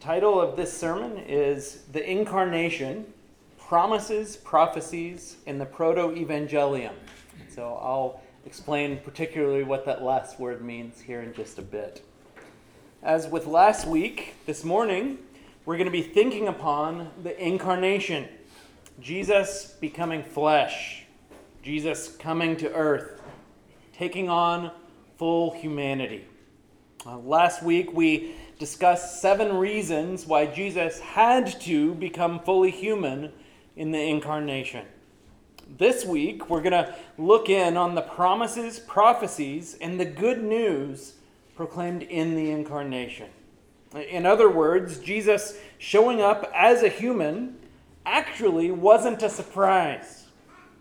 title of this sermon is The Incarnation Promises, Prophecies, in the Proto Evangelium. So I'll explain particularly what that last word means here in just a bit. As with last week, this morning, we're going to be thinking upon the incarnation Jesus becoming flesh, Jesus coming to earth, taking on full humanity. Uh, last week, we discussed seven reasons why Jesus had to become fully human in the incarnation. This week, we're going to look in on the promises, prophecies, and the good news proclaimed in the incarnation. In other words, Jesus showing up as a human actually wasn't a surprise.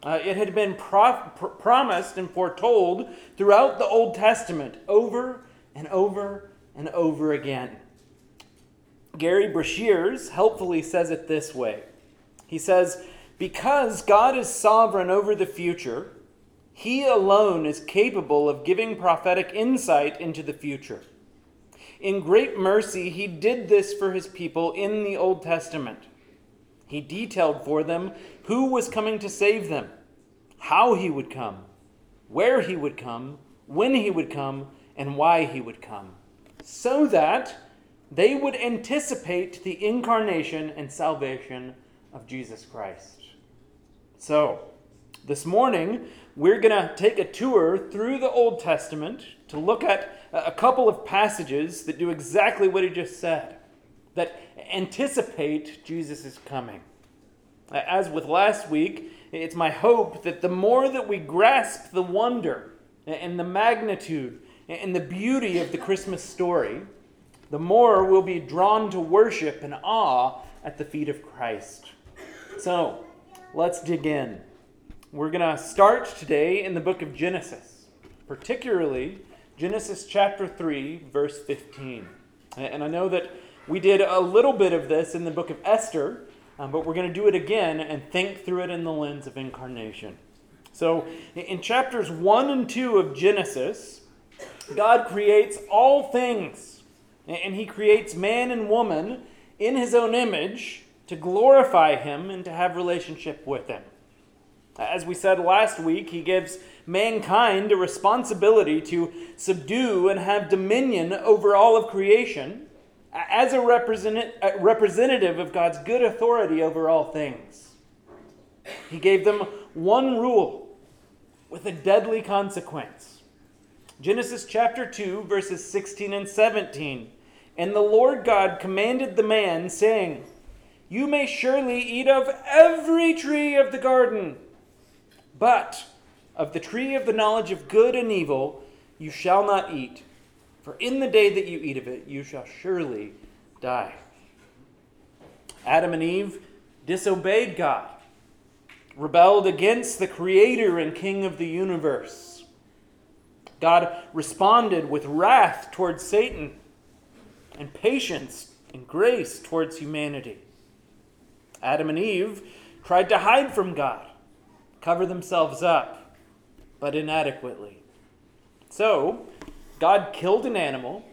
Uh, it had been pro- pr- promised and foretold throughout the Old Testament over and over and over again. Gary Breshears helpfully says it this way He says, Because God is sovereign over the future, he alone is capable of giving prophetic insight into the future. In great mercy, he did this for his people in the Old Testament. He detailed for them who was coming to save them, how he would come, where he would come, when he would come, and why he would come so that they would anticipate the incarnation and salvation of Jesus Christ. So, this morning, we're going to take a tour through the Old Testament to look at a couple of passages that do exactly what he just said, that anticipate Jesus' coming. As with last week, it's my hope that the more that we grasp the wonder and the magnitude and the beauty of the Christmas story, the more we'll be drawn to worship and awe at the feet of Christ. So, let's dig in. We're going to start today in the book of Genesis, particularly Genesis chapter 3, verse 15. And I know that we did a little bit of this in the book of Esther, um, but we're going to do it again and think through it in the lens of incarnation. So, in chapters 1 and 2 of Genesis, God creates all things, and He creates man and woman in His own image to glorify Him and to have relationship with Him. As we said last week, He gives mankind a responsibility to subdue and have dominion over all of creation as a representative of God's good authority over all things. He gave them one rule with a deadly consequence Genesis chapter 2, verses 16 and 17. And the Lord God commanded the man, saying, You may surely eat of every tree of the garden, but of the tree of the knowledge of good and evil you shall not eat, for in the day that you eat of it you shall surely die. Adam and Eve disobeyed God, rebelled against the Creator and King of the universe. God responded with wrath towards Satan and patience and grace towards humanity. Adam and Eve tried to hide from God, cover themselves up, but inadequately. So, God killed an animal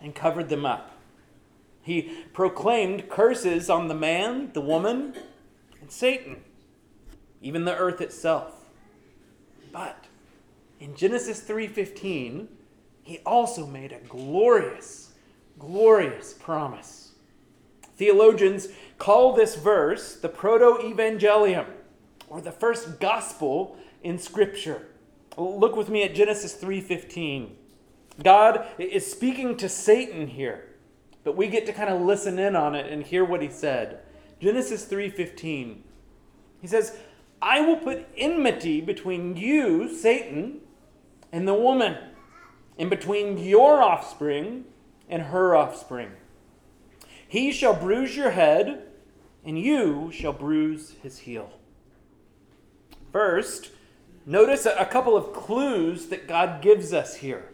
and covered them up. He proclaimed curses on the man, the woman, and Satan, even the earth itself. In Genesis 3:15, he also made a glorious, glorious promise. Theologians call this verse the proto-evangelium, or the first gospel in scripture. Look with me at Genesis 3:15. God is speaking to Satan here, but we get to kind of listen in on it and hear what he said. Genesis 3:15. He says, "I will put enmity between you, Satan, and the woman, and between your offspring and her offspring. He shall bruise your head, and you shall bruise his heel. First, notice a couple of clues that God gives us here.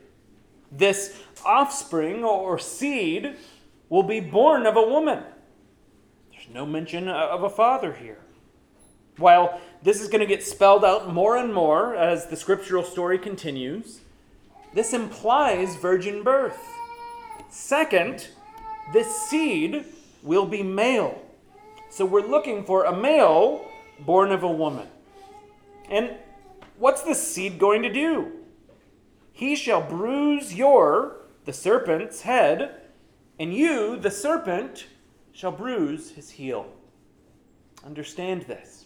This offspring or seed will be born of a woman. There's no mention of a father here. While this is going to get spelled out more and more as the scriptural story continues, this implies virgin birth. Second, this seed will be male. So we're looking for a male born of a woman. And what's the seed going to do? He shall bruise your, the serpent's head, and you, the serpent, shall bruise his heel. Understand this.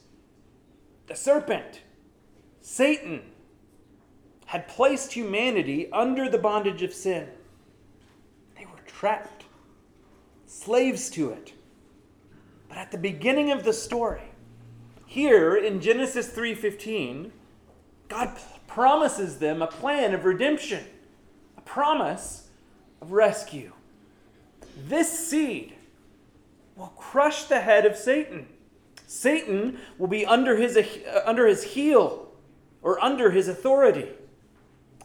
The serpent, Satan, had placed humanity under the bondage of sin. They were trapped, slaves to it. But at the beginning of the story, here in Genesis 3:15, God promises them a plan of redemption, a promise of rescue. This seed will crush the head of Satan. Satan will be under his, uh, under his heel or under his authority.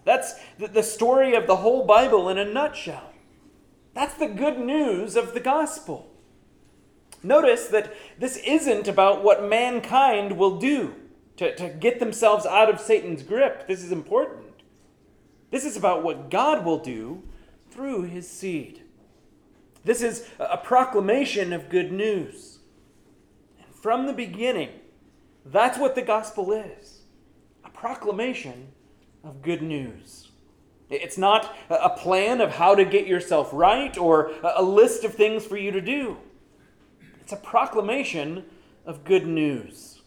That's the story of the whole Bible in a nutshell. That's the good news of the gospel. Notice that this isn't about what mankind will do to, to get themselves out of Satan's grip. This is important. This is about what God will do through his seed. This is a proclamation of good news. From the beginning, that's what the gospel is a proclamation of good news. It's not a plan of how to get yourself right or a list of things for you to do. It's a proclamation of good news.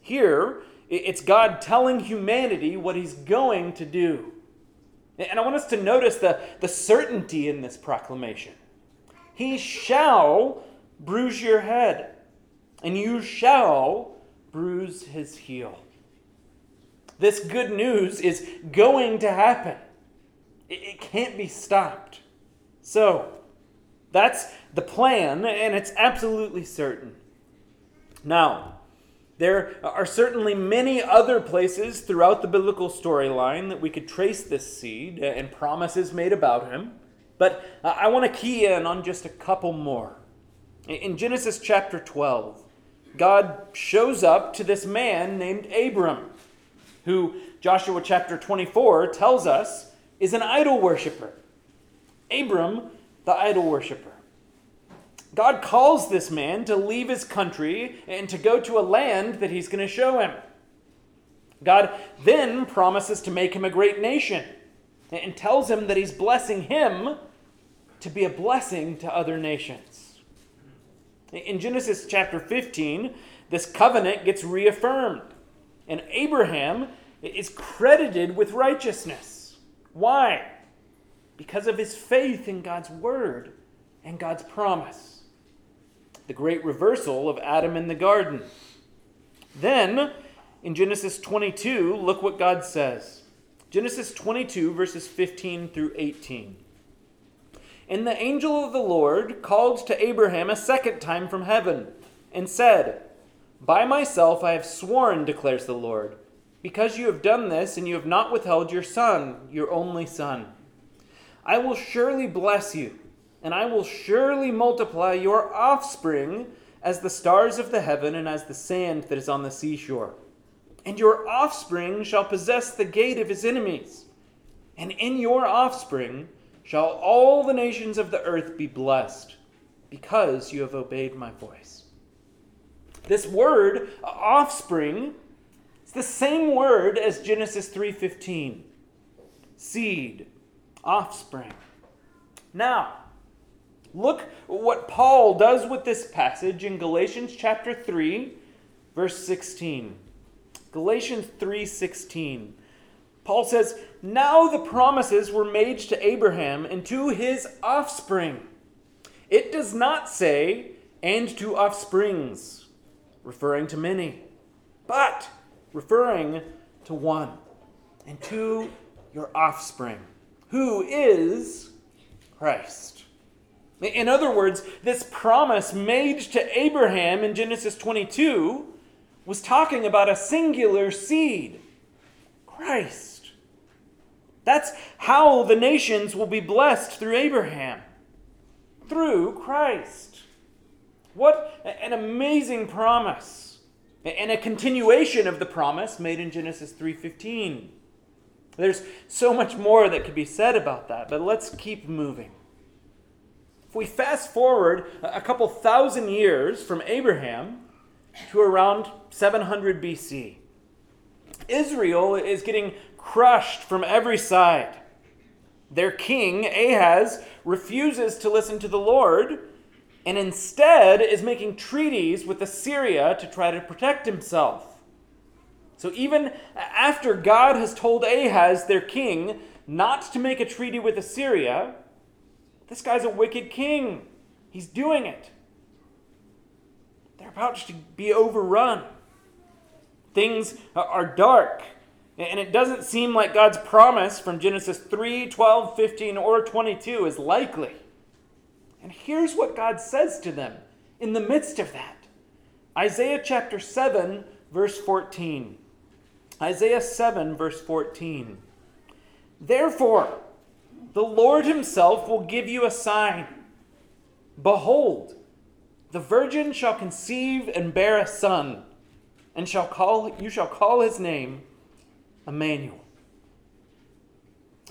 Here, it's God telling humanity what he's going to do. And I want us to notice the, the certainty in this proclamation. He shall bruise your head, and you shall bruise his heel. This good news is going to happen. It, can't be stopped. So, that's the plan, and it's absolutely certain. Now, there are certainly many other places throughout the biblical storyline that we could trace this seed and promises made about him. But I want to key in on just a couple more. In Genesis chapter 12, God shows up to this man named Abram, who Joshua chapter 24 tells us is an idol worshiper. Abram, the idol worshiper. God calls this man to leave his country and to go to a land that he's going to show him. God then promises to make him a great nation and tells him that he's blessing him to be a blessing to other nations. In Genesis chapter 15, this covenant gets reaffirmed, and Abraham is credited with righteousness. Why? Because of his faith in God's word and God's promise. The great reversal of Adam in the garden. Then, in Genesis 22, look what God says. Genesis 22, verses 15 through 18. And the angel of the Lord called to Abraham a second time from heaven, and said, By myself I have sworn, declares the Lord, because you have done this, and you have not withheld your son, your only son. I will surely bless you, and I will surely multiply your offspring as the stars of the heaven and as the sand that is on the seashore and your offspring shall possess the gate of his enemies. And in your offspring shall all the nations of the earth be blessed, because you have obeyed my voice. This word, offspring, is the same word as Genesis 3:15. Seed, offspring. Now, look what Paul does with this passage in Galatians chapter 3, verse 16. Galatians 3:16. Paul says, "Now the promises were made to Abraham and to his offspring." It does not say, "and to offsprings," referring to many, but referring to one, and to your offspring, who is Christ. In other words, this promise made to Abraham in Genesis 22 was talking about a singular seed Christ. That's how the nations will be blessed through Abraham, through Christ. What an amazing promise. And a continuation of the promise made in Genesis 3:15. There's so much more that could be said about that, but let's keep moving. If we fast forward a couple thousand years from Abraham to around 700 BC, Israel is getting crushed from every side. Their king, Ahaz, refuses to listen to the Lord and instead is making treaties with Assyria to try to protect himself. So even after God has told Ahaz, their king, not to make a treaty with Assyria, this guy's a wicked king. He's doing it. They're about to be overrun. Things are dark. And it doesn't seem like God's promise from Genesis 3, 12, 15, or 22 is likely. And here's what God says to them in the midst of that Isaiah chapter 7, verse 14. Isaiah 7, verse 14. Therefore, the Lord himself will give you a sign. Behold, the virgin shall conceive and bear a son, and shall call you shall call his name Emmanuel.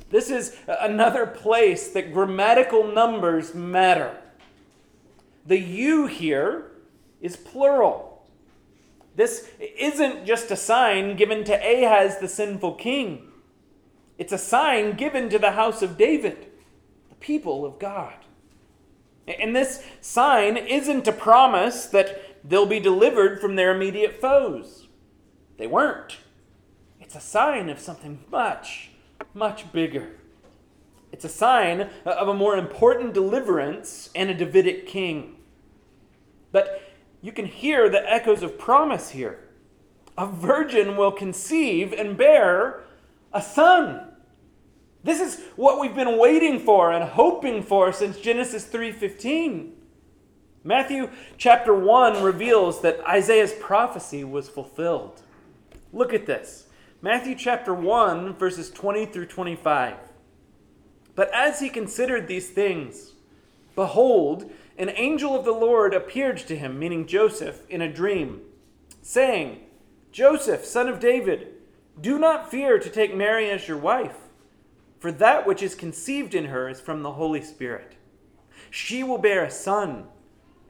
This is another place that grammatical numbers matter. The you here is plural. This isn't just a sign given to Ahaz, the sinful king. It's a sign given to the house of David, the people of God. And this sign isn't a promise that they'll be delivered from their immediate foes. They weren't. It's a sign of something much, much bigger. It's a sign of a more important deliverance and a Davidic king. But you can hear the echoes of promise here. A virgin will conceive and bear a son. This is what we've been waiting for and hoping for since Genesis 3:15. Matthew chapter 1 reveals that Isaiah's prophecy was fulfilled. Look at this. Matthew chapter 1 verses 20 through 25. But as he considered these things, behold, an angel of the Lord appeared to him, meaning Joseph, in a dream, saying, Joseph, son of David, do not fear to take Mary as your wife for that which is conceived in her is from the Holy Spirit. She will bear a son,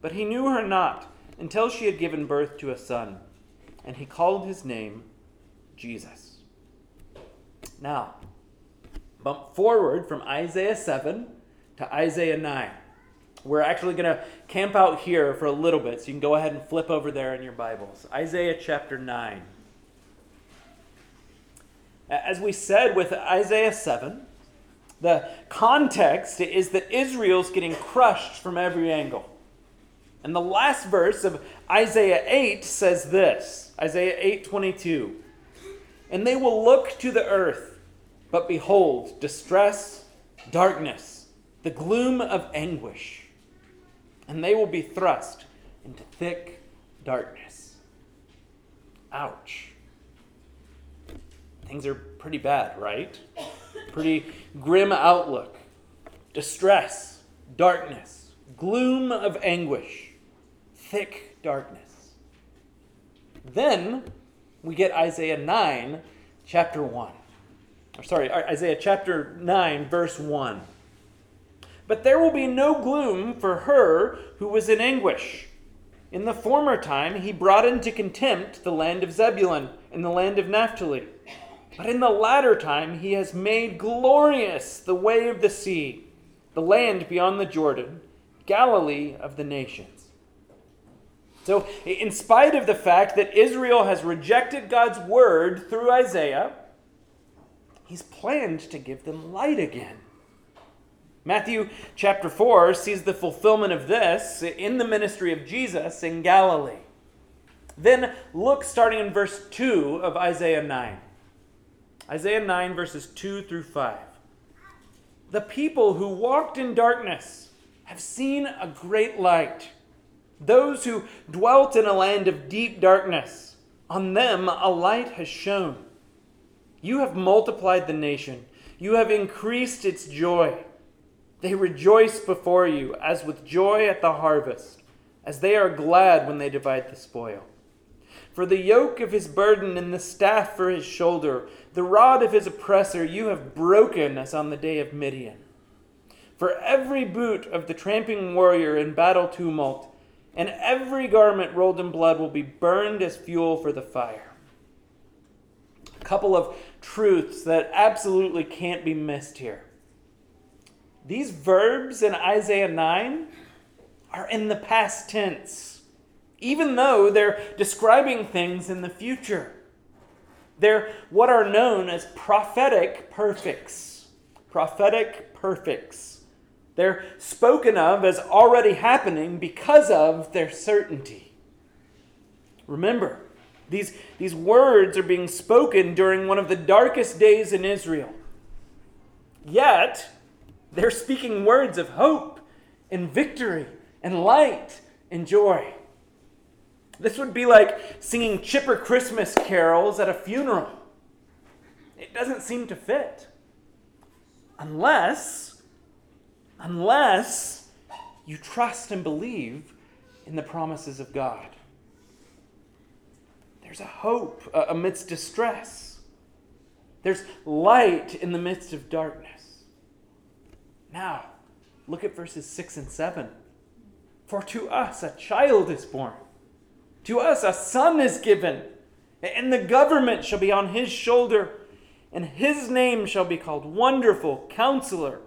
but he knew her not until she had given birth to a son, and he called his name Jesus. Now, bump forward from Isaiah 7 to Isaiah 9. We're actually going to camp out here for a little bit, so you can go ahead and flip over there in your Bibles. Isaiah chapter 9. As we said with Isaiah 7, the context is that Israel's getting crushed from every angle. And the last verse of Isaiah 8 says this Isaiah 8:22. And they will look to the earth, but behold, distress, darkness, the gloom of anguish. And they will be thrust into thick darkness. Ouch things are pretty bad, right? Pretty grim outlook, distress, darkness, gloom of anguish, thick darkness. Then we get Isaiah 9, chapter 1. Or sorry, Isaiah chapter 9, verse 1. But there will be no gloom for her who was in anguish. In the former time, he brought into contempt the land of Zebulun and the land of Naphtali. But in the latter time, he has made glorious the way of the sea, the land beyond the Jordan, Galilee of the nations. So, in spite of the fact that Israel has rejected God's word through Isaiah, he's planned to give them light again. Matthew chapter 4 sees the fulfillment of this in the ministry of Jesus in Galilee. Then look starting in verse 2 of Isaiah 9. Isaiah 9, verses 2 through 5. The people who walked in darkness have seen a great light. Those who dwelt in a land of deep darkness, on them a light has shone. You have multiplied the nation, you have increased its joy. They rejoice before you as with joy at the harvest, as they are glad when they divide the spoil. For the yoke of his burden and the staff for his shoulder, the rod of his oppressor, you have broken as on the day of Midian. For every boot of the tramping warrior in battle tumult, and every garment rolled in blood will be burned as fuel for the fire. A couple of truths that absolutely can't be missed here. These verbs in Isaiah 9 are in the past tense, even though they're describing things in the future. They're what are known as prophetic perfects. Prophetic perfects. They're spoken of as already happening because of their certainty. Remember, these, these words are being spoken during one of the darkest days in Israel. Yet, they're speaking words of hope and victory and light and joy. This would be like singing chipper Christmas carols at a funeral. It doesn't seem to fit. Unless unless you trust and believe in the promises of God. There's a hope amidst distress. There's light in the midst of darkness. Now, look at verses 6 and 7. For to us a child is born, to us a son is given, and the government shall be on his shoulder, and his name shall be called Wonderful Counselor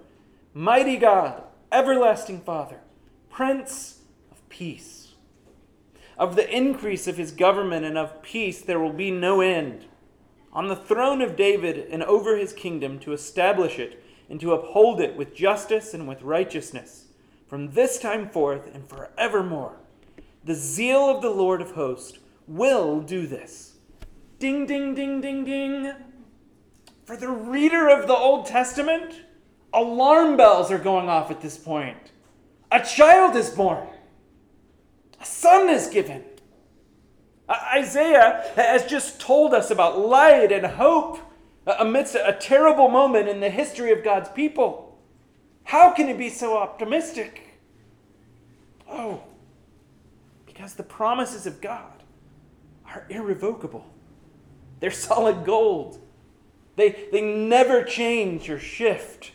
Mighty God, everlasting Father, Prince of Peace. Of the increase of his government and of peace there will be no end. On the throne of David and over his kingdom to establish it and to uphold it with justice and with righteousness from this time forth and forevermore. The zeal of the Lord of hosts will do this. Ding, ding, ding, ding, ding. For the reader of the Old Testament, Alarm bells are going off at this point. A child is born, a son is given. Isaiah has just told us about light and hope uh, amidst a terrible moment in the history of God's people. How can he be so optimistic? Oh, because the promises of God are irrevocable. They're solid gold. They, they never change or shift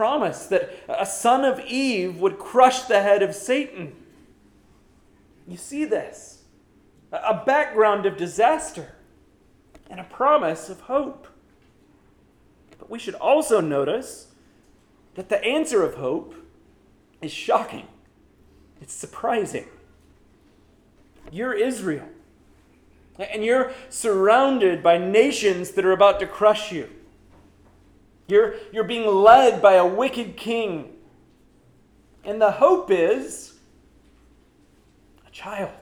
promise that a son of Eve would crush the head of Satan. You see this a background of disaster and a promise of hope. But we should also notice that the answer of hope is shocking, it's surprising. You're Israel, and you're surrounded by nations that are about to crush you. You're, you're being led by a wicked king. And the hope is a child.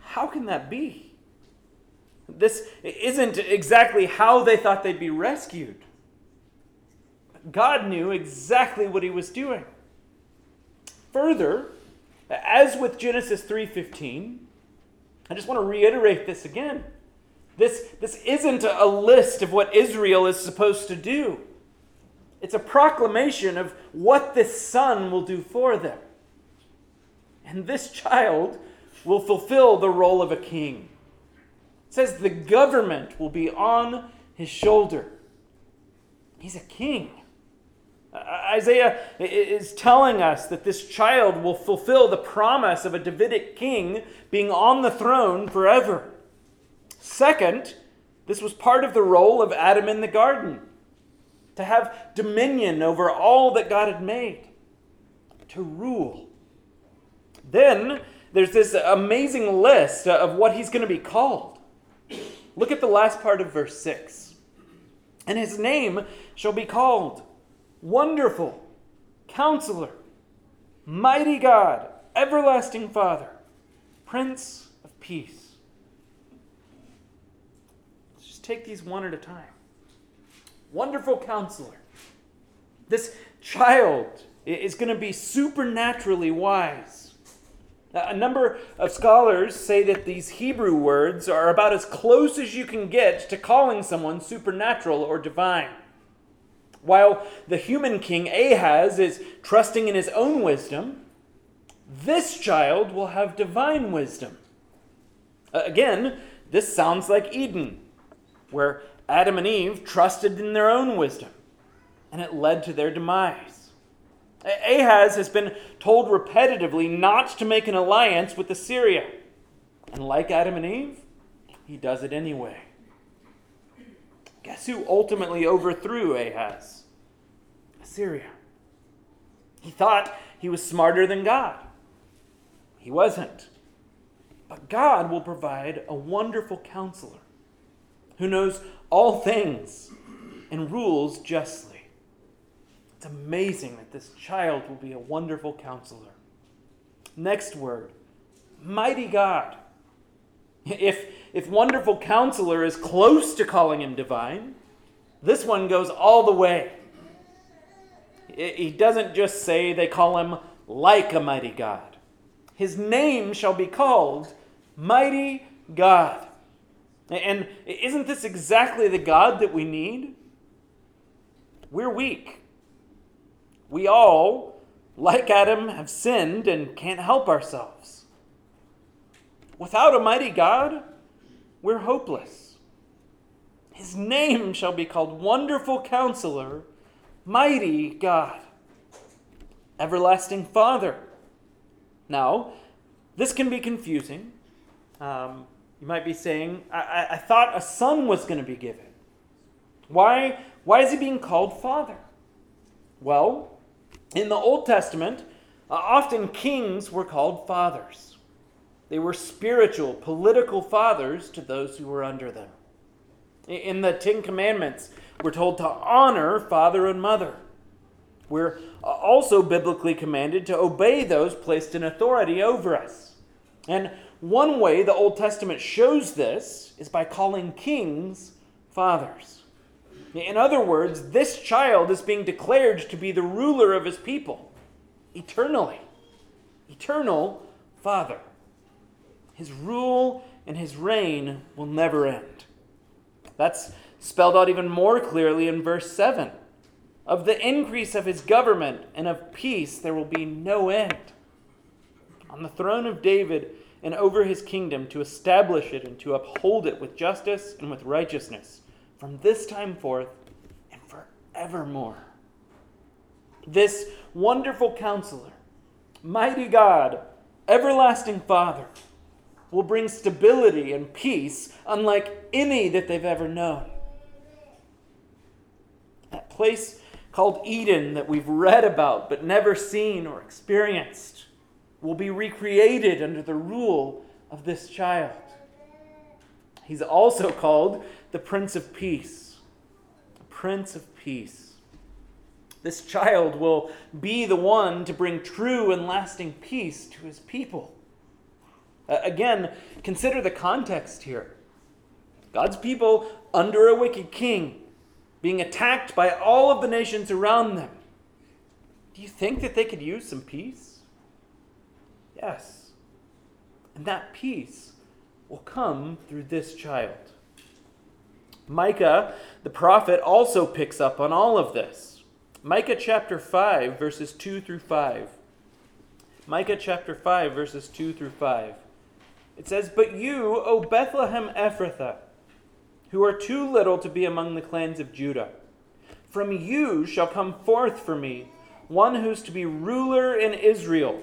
How can that be? This isn't exactly how they thought they'd be rescued. God knew exactly what he was doing. Further, as with Genesis 3:15, I just want to reiterate this again. This, this isn't a list of what Israel is supposed to do. It's a proclamation of what this son will do for them. And this child will fulfill the role of a king. It says the government will be on his shoulder. He's a king. Uh, Isaiah is telling us that this child will fulfill the promise of a Davidic king being on the throne forever. Second, this was part of the role of Adam in the garden to have dominion over all that God had made, to rule. Then there's this amazing list of what he's going to be called. Look at the last part of verse 6. And his name shall be called Wonderful, Counselor, Mighty God, Everlasting Father, Prince of Peace take these one at a time. Wonderful counselor. This child is going to be supernaturally wise. A number of scholars say that these Hebrew words are about as close as you can get to calling someone supernatural or divine. While the human king Ahaz is trusting in his own wisdom, this child will have divine wisdom. Again, this sounds like Eden, where Adam and Eve trusted in their own wisdom, and it led to their demise. Ahaz has been told repetitively not to make an alliance with Assyria. And like Adam and Eve, he does it anyway. Guess who ultimately overthrew Ahaz? Assyria. He thought he was smarter than God. He wasn't. But God will provide a wonderful counselor who knows all things and rules justly. It's amazing that this child will be a wonderful counselor. Next word mighty God. If, if wonderful counselor is close to calling him divine, this one goes all the way. He doesn't just say they call him like a mighty God. His name shall be called Mighty God. And isn't this exactly the God that we need? We're weak. We all, like Adam, have sinned and can't help ourselves. Without a mighty God, we're hopeless. His name shall be called Wonderful Counselor, Mighty God, Everlasting Father. Now, this can be confusing. Um, you might be saying, I, I thought a son was going to be given. Why, why is he being called Father? Well, in the Old Testament, uh, often kings were called fathers. They were spiritual, political fathers to those who were under them. In the Ten Commandments, we're told to honor father and mother. We're uh, also biblically commanded to obey those placed in authority over us. And one way the Old Testament shows this is by calling kings fathers. In other words, this child is being declared to be the ruler of his people eternally. Eternal Father. His rule and his reign will never end. That's spelled out even more clearly in verse 7. Of the increase of his government and of peace there will be no end. On the throne of David and over his kingdom to establish it and to uphold it with justice and with righteousness from this time forth and forevermore. This wonderful counselor, mighty God, everlasting Father, will bring stability and peace unlike any that they've ever known. That place called Eden that we've read about but never seen or experienced will be recreated under the rule of this child. He's also called the Prince of Peace. The Prince of Peace. This child will be the one to bring true and lasting peace to his people. Uh, again, consider the context here. God's people under a wicked king, being attacked by all of the nations around them. Do you think that they could use some peace? Yes. And that peace will come through this child. Micah, the prophet, also picks up on all of this. Micah chapter 5, verses 2 through 5. Micah chapter 5, verses 2 through 5. It says, But you, O Bethlehem Ephrathah, who are too little to be among the clans of Judah, from you shall come forth for me one who's to be ruler in Israel,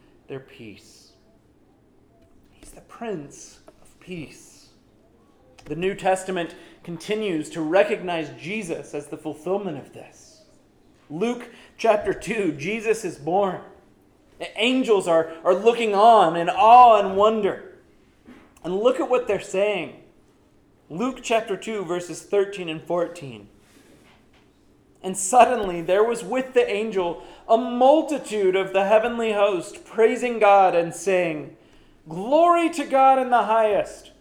their peace. He's the Prince of Peace. The New Testament continues to recognize Jesus as the fulfillment of this. Luke chapter 2, Jesus is born. The angels are, are looking on in awe and wonder. And look at what they're saying. Luke chapter 2, verses 13 and 14. And suddenly there was with the angel a multitude of the heavenly host praising God and saying, Glory to God in the highest,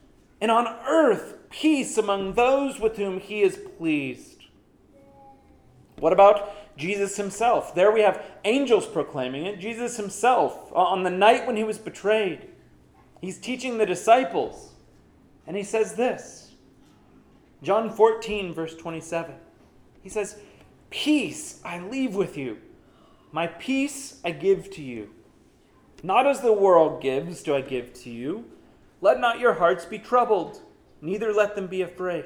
and on earth peace among those with whom he is pleased. What about Jesus himself? There we have angels proclaiming it. Jesus himself, uh, on the night when he was betrayed, he's teaching the disciples, and he says this John 14, verse 27. He says, Peace I leave with you, my peace I give to you. Not as the world gives, do I give to you. Let not your hearts be troubled, neither let them be afraid.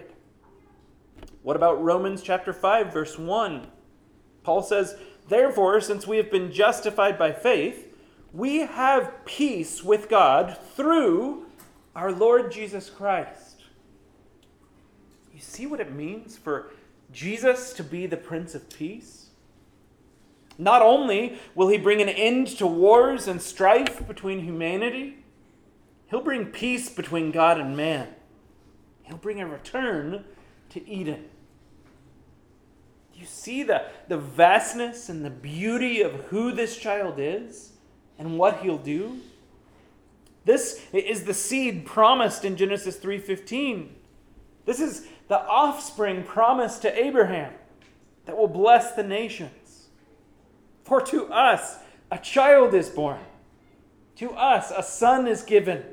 What about Romans chapter 5, verse 1? Paul says, Therefore, since we have been justified by faith, we have peace with God through our Lord Jesus Christ. You see what it means for Jesus to be the Prince of Peace? Not only will he bring an end to wars and strife between humanity, he'll bring peace between God and man. He'll bring a return to Eden. Do you see the, the vastness and the beauty of who this child is and what he'll do? This is the seed promised in Genesis 3:15. This is the offspring promised to Abraham that will bless the nations. For to us a child is born, to us a son is given,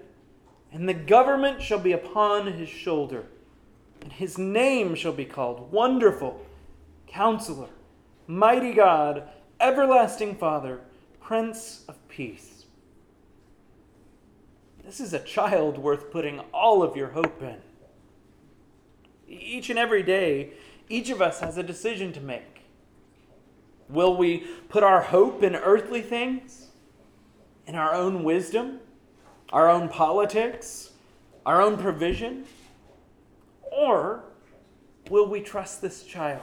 and the government shall be upon his shoulder. And his name shall be called Wonderful, Counselor, Mighty God, Everlasting Father, Prince of Peace. This is a child worth putting all of your hope in. Each and every day, each of us has a decision to make. Will we put our hope in earthly things? In our own wisdom? Our own politics? Our own provision? Or will we trust this child?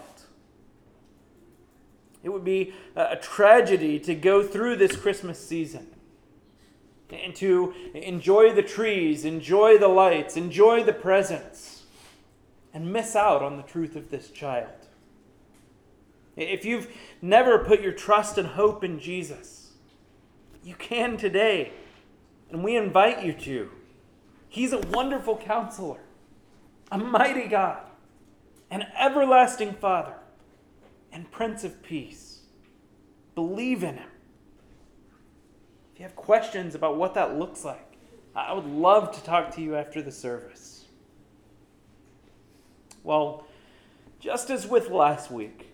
It would be a tragedy to go through this Christmas season and to enjoy the trees, enjoy the lights, enjoy the presents, and miss out on the truth of this child. If you've never put your trust and hope in Jesus, you can today. And we invite you to. He's a wonderful counselor, a mighty God, an everlasting Father, and Prince of Peace. Believe in him. If you have questions about what that looks like, I would love to talk to you after the service. Well, just as with last week,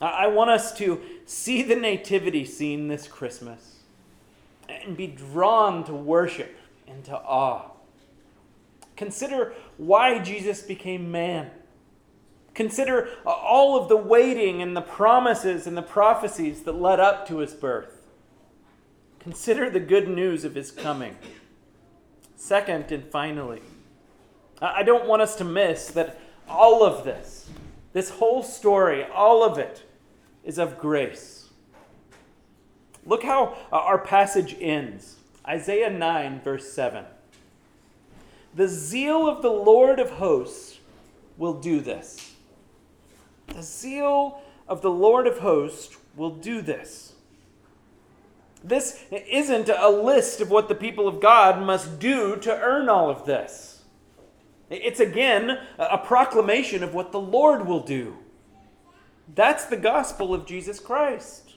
I want us to see the nativity scene this Christmas and be drawn to worship and to awe. Consider why Jesus became man. Consider all of the waiting and the promises and the prophecies that led up to his birth. Consider the good news of his coming. Second, and finally, I don't want us to miss that all of this, this whole story, all of it, is of grace. Look how uh, our passage ends Isaiah 9, verse 7. The zeal of the Lord of hosts will do this. The zeal of the Lord of hosts will do this. This isn't a list of what the people of God must do to earn all of this. It's again a proclamation of what the Lord will do. That's the gospel of Jesus Christ.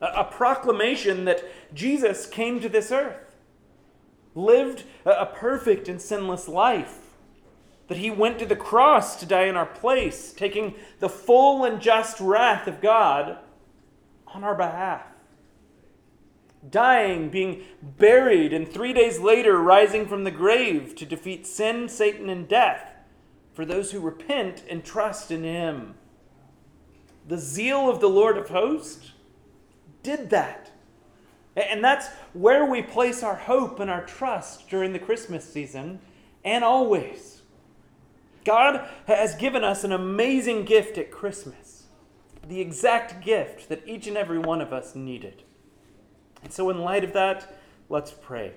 A, proclamation that Jesus came to this earth, lived a perfect and sinless life, that he went to the cross to die in our place, taking the full and just wrath of God on our behalf. Dying, being buried, and three days later rising from the grave to defeat sin, Satan, and death for those who repent and trust in him the zeal of the Lord of hosts did that. And that's where we place our hope and our trust during the Christmas season and always. God has given us an amazing gift at Christmas the exact gift that each and every one of us needed. And so, in light of that, let's pray.